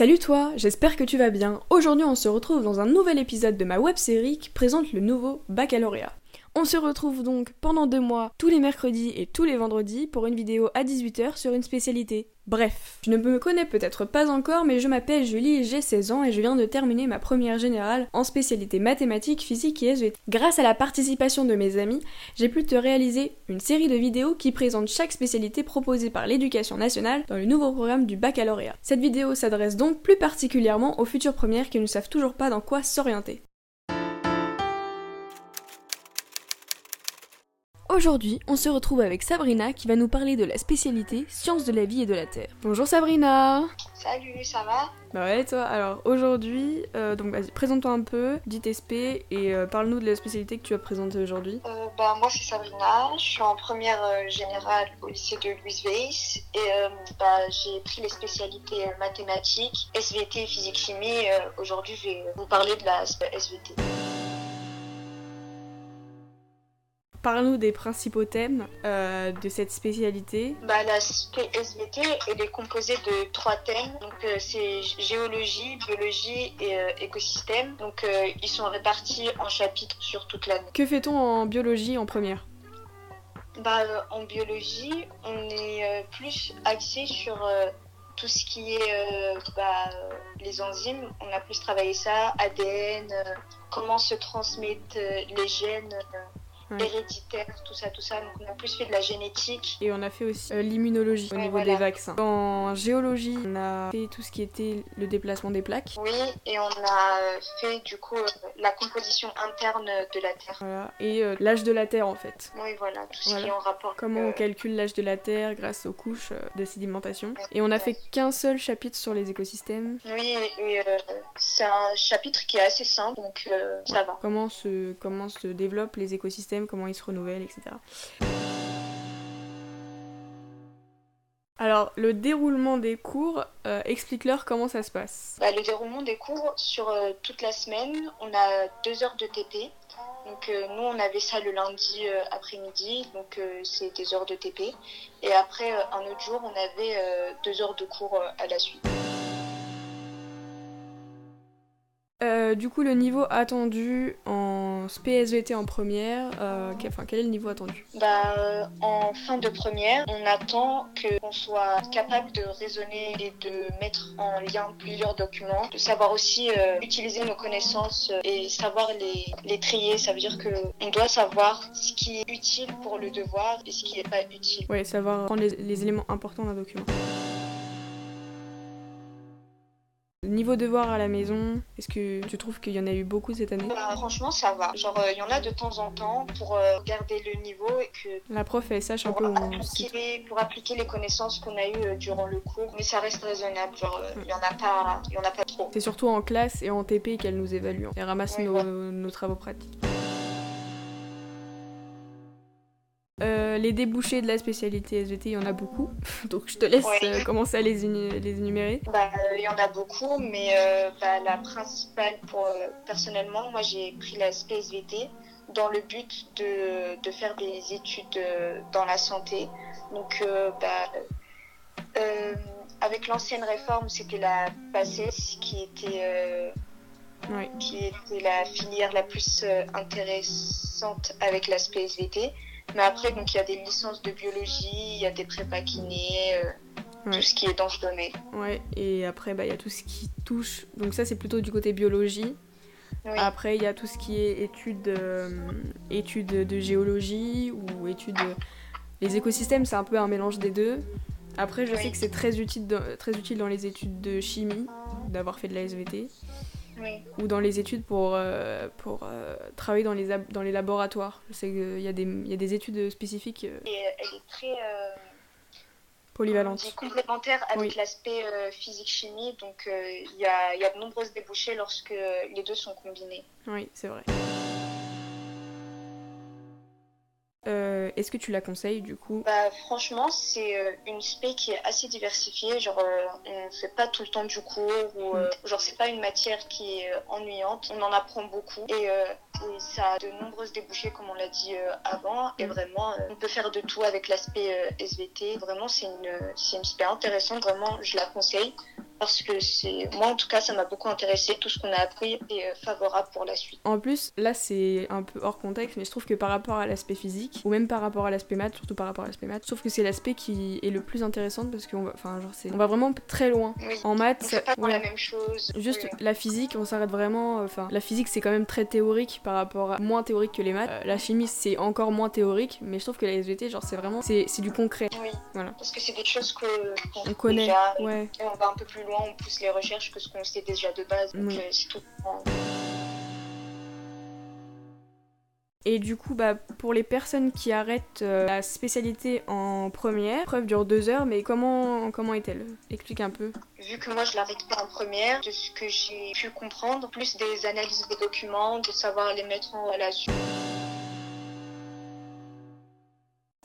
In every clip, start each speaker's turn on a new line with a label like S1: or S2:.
S1: Salut toi, j'espère que tu vas bien. Aujourd'hui on se retrouve dans un nouvel épisode de ma web série qui présente le nouveau baccalauréat. On se retrouve donc pendant deux mois, tous les mercredis et tous les vendredis, pour une vidéo à 18h sur une spécialité. Bref, je ne me connais peut-être pas encore, mais je m'appelle Julie, j'ai 16 ans et je viens de terminer ma première générale en spécialité mathématiques, physique et SVT. Grâce à la participation de mes amis, j'ai pu te réaliser une série de vidéos qui présentent chaque spécialité proposée par l'éducation nationale dans le nouveau programme du baccalauréat. Cette vidéo s'adresse donc plus particulièrement aux futures premières qui ne savent toujours pas dans quoi s'orienter. Aujourd'hui, on se retrouve avec Sabrina qui va nous parler de la spécialité sciences de la vie et de la terre. Bonjour Sabrina
S2: Salut, ça va?
S1: Bah ouais, toi Alors aujourd'hui, euh, donc vas-y, présente-toi un peu, dis tes spé et euh, parle-nous de la spécialité que tu vas présenter aujourd'hui.
S2: euh, bah, Moi, c'est Sabrina. Je suis en première euh, générale au lycée de Louise Weiss. Et bah, j'ai pris les spécialités mathématiques, SVT, physique-chimie. Aujourd'hui, je vais vous parler de la SVT.
S1: Parle-nous des principaux thèmes euh, de cette spécialité.
S2: Bah, la SVT elle est composée de trois thèmes. Donc, euh, c'est géologie, biologie et euh, écosystème. Donc, euh, ils sont répartis en chapitres sur toute l'année.
S1: Que fait-on en biologie en première?
S2: Bah, en biologie, on est plus axé sur tout ce qui est bah, les enzymes. On a plus travaillé ça, ADN, comment se transmettent les gènes
S1: Ouais.
S2: héréditaires, tout ça, tout ça. Donc, on a plus fait de la génétique.
S1: Et on a fait aussi euh, l'immunologie au
S2: Ouais,
S1: niveau
S2: voilà.
S1: des vaccins. En géologie, on a fait tout ce qui était le déplacement des plaques.
S2: Oui, et on a fait du coup euh, la composition interne de la Terre.
S1: Voilà. Et euh, l'âge de la Terre en fait.
S2: Oui, voilà, tout ce
S1: Voilà.
S2: qui est en rapport.
S1: Comment on calcule l'âge de la Terre grâce aux couches de sédimentation. Et on n'a fait qu'un seul chapitre sur les écosystèmes.
S2: Oui, et euh, c'est un chapitre qui est assez simple, donc ça va.
S1: Comment se, comment se développent les écosystèmes, comment ils se renouvellent, etc. Alors, le déroulement des cours, euh, explique-leur comment ça se passe.
S2: Bah, le déroulement des cours sur euh, toute la semaine, on a deux heures de TP. Donc euh, nous, on avait ça le lundi après-midi, donc c'est des heures de TP. Et après, un autre jour, on avait deux heures de cours à la suite.
S1: Du coup, le niveau attendu en SPSVT en première, euh, quel, enfin, quel est le niveau attendu?
S2: Bah, euh, en fin de première, on attend que- qu'on soit capable de raisonner et de mettre en lien plusieurs documents, de savoir aussi euh, utiliser nos connaissances et savoir les, les trier. Ça veut dire que on doit savoir ce qui est utile pour le devoir et ce qui n'est pas utile.
S1: Ouais, savoir prendre les, les éléments importants d'un document. Niveau devoir à la maison, est-ce que tu trouves qu'il y en a eu beaucoup cette année?
S2: Bah, franchement, ça va. Genre, euh, il y en a de temps en temps pour euh, garder le niveau et que
S1: La prof, elle sache un peu
S2: appliquer, pour appliquer les connaissances qu'on a eues euh, durant le cours. Mais ça reste raisonnable. Genre, il y en a pas, il y en a pas trop.
S1: C'est surtout en classe et en TP qu'elle nous évalue. Elle ramasse
S2: Ouais,
S1: nos,
S2: ouais.
S1: nos travaux pratiques. Les débouchés de la spécialité SVT, il y en a beaucoup. Donc je te laisse euh, commencer à les, énu- les énumérer.
S2: Bah, euh, il y en a beaucoup, mais euh, bah, la principale, pour personnellement, moi j'ai pris la SPSVT dans le but de, de faire des études dans la santé. Donc, euh, bah, euh, avec l'ancienne réforme, c'était la PACES qui était, euh, qui était la filière la plus intéressante avec la SPSVT. Mais après, donc il y a des licences de biologie, il y a des prépa kinés, euh,
S1: Ouais.
S2: tout ce qui est dans ce domaine.
S1: Ouais, et après, bah, il y a tout ce qui touche. Donc, ça, c'est plutôt du côté biologie.
S2: Oui.
S1: Après, il y a tout ce qui est études, euh, études de géologie ou études. de- Les écosystèmes, c'est un peu un mélange des deux. Après, je
S2: Oui.
S1: sais que c'est très utile, dans, très utile dans les études de chimie, d'avoir fait de la SVT,
S2: Oui.
S1: ou dans les études pour, euh, pour euh, travailler dans les, dans les laboratoires. Je sais qu'il y, a des- il y a des études spécifiques euh,
S2: Et elle est très dit complémentaire avec
S1: Oui.
S2: l'aspect physique-chimie. Donc il y, a, y a de nombreuses débouchés lorsque les deux sont combinés.
S1: Oui, c'est vrai. Euh, Est-ce que tu la conseilles du coup?
S2: Bah, franchement, c'est euh, une spé qui est assez diversifiée. Genre, euh, on fait pas tout le temps du cours ou euh, genre c'est pas une matière qui est ennuyante. On en apprend beaucoup et et ça a de nombreuses débouchés, comme on l'a dit avant. Et vraiment, euh, on peut faire de tout avec l'aspect SVT. Vraiment, c'est une, une super intéressante. Vraiment, je la conseille parce que c'est moi en tout cas ça m'a beaucoup intéressé tout ce qu'on a appris est euh, favorable pour la suite
S1: En plus, là c'est un peu hors contexte, mais je trouve que par rapport à l'aspect physique, ou même par rapport à l'aspect maths, surtout par rapport à l'aspect maths, je trouve que c'est l'aspect qui est le plus intéressant parce qu'on va, enfin genre c'est, on va vraiment très loin.
S2: oui
S1: En maths,
S2: on fait pas
S1: ouais.
S2: la même chose
S1: Juste
S2: Oui.
S1: la physique, on s'arrête vraiment. Enfin, la physique c'est quand même très théorique par rapport à moins théorique que les maths. Euh, la chimie c'est encore moins théorique, mais je trouve que la SVT, genre c'est vraiment c'est c'est du concret.
S2: oui
S1: Voilà.
S2: parce que c'est des choses que qu'on
S1: On connaît.
S2: déjà,
S1: Ouais.
S2: et on va un peu plus loin on pousse les recherches que ce qu'on sait déjà de base donc
S1: Oui.
S2: euh, c'est tout
S1: Et du coup, bah, pour les personnes qui arrêtent euh, la spécialité en première, preuve dure deux heures, mais comment, comment est-elle? Explique un peu.
S2: vu que moi je l'arrête pas en première de ce que j'ai pu comprendre plus des analyses des documents de savoir les mettre en relation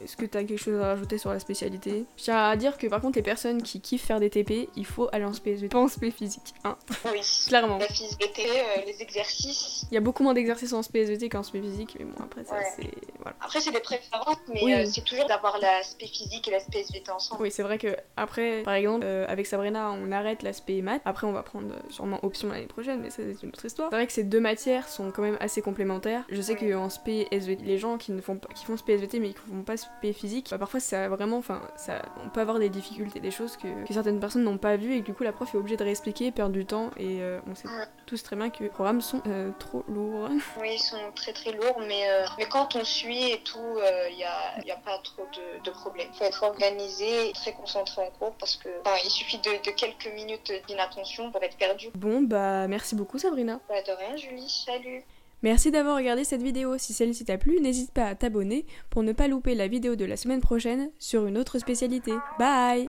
S1: Est-ce que t'as quelque chose à rajouter sur la spécialité? Je tiens à dire que par contre, les personnes qui kiffent faire des TP, il faut aller en SPSVT, pas en spé physique, hein,
S2: oui
S1: clairement.
S2: la physique euh, les exercices
S1: Il y a beaucoup moins d'exercices en SPSVT qu'en spé physique, mais bon, après ça,
S2: Ouais.
S1: c'est. Voilà.
S2: Après, c'est des préférences, mais
S1: Oui.
S2: euh, c'est toujours d'avoir l'aspect physique et l'aspect SVT ensemble.
S1: Oui, c'est vrai que après, par exemple, euh, avec Sabrina, on arrête l'aspect maths. Après, on va prendre euh, sûrement option l'année prochaine, mais ça, c'est une autre histoire. C'est vrai que ces deux matières sont quand même assez complémentaires. Je sais
S2: Oui.
S1: qu'en spé SVT, les gens qui ne font pas, qui font spé SVT mais qui font pas spé physique, bah, parfois ça vraiment, enfin, ça, on peut avoir des difficultés, des choses que, que certaines personnes n'ont pas vues et que du coup la prof est obligée de réexpliquer, perdre du temps et euh, on sait tous très bien que les programmes sont euh, trop lourds.
S2: Oui, ils sont très très lourds, mais, euh, mais quand on suit et tout, il n'y a, y a pas trop de, de problèmes. Il faut être organisé et très concentré en cours parce que enfin, il suffit de, de quelques minutes d'inattention pour être perdu.
S1: Bon, bah merci beaucoup Sabrina.
S2: Bah, de rien, Julie. Salut.
S1: Merci d'avoir regardé cette vidéo. Si celle-ci t'a plu, n'hésite pas à t'abonner pour ne pas louper la vidéo de la semaine prochaine sur une autre spécialité. Bye